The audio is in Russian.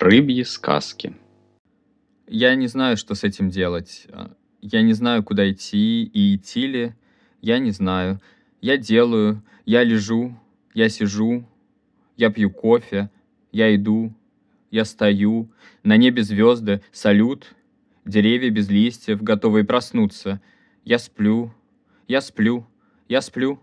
Рыбьи сказки. Я не знаю, что с этим делать. Я не знаю, куда идти и идти ли. Я не знаю. Я делаю, я лежу, я сижу, я пью кофе, я иду, я стою. На небе звезды, салют, деревья без листьев, готовые проснуться. Я сплю, я сплю, я сплю.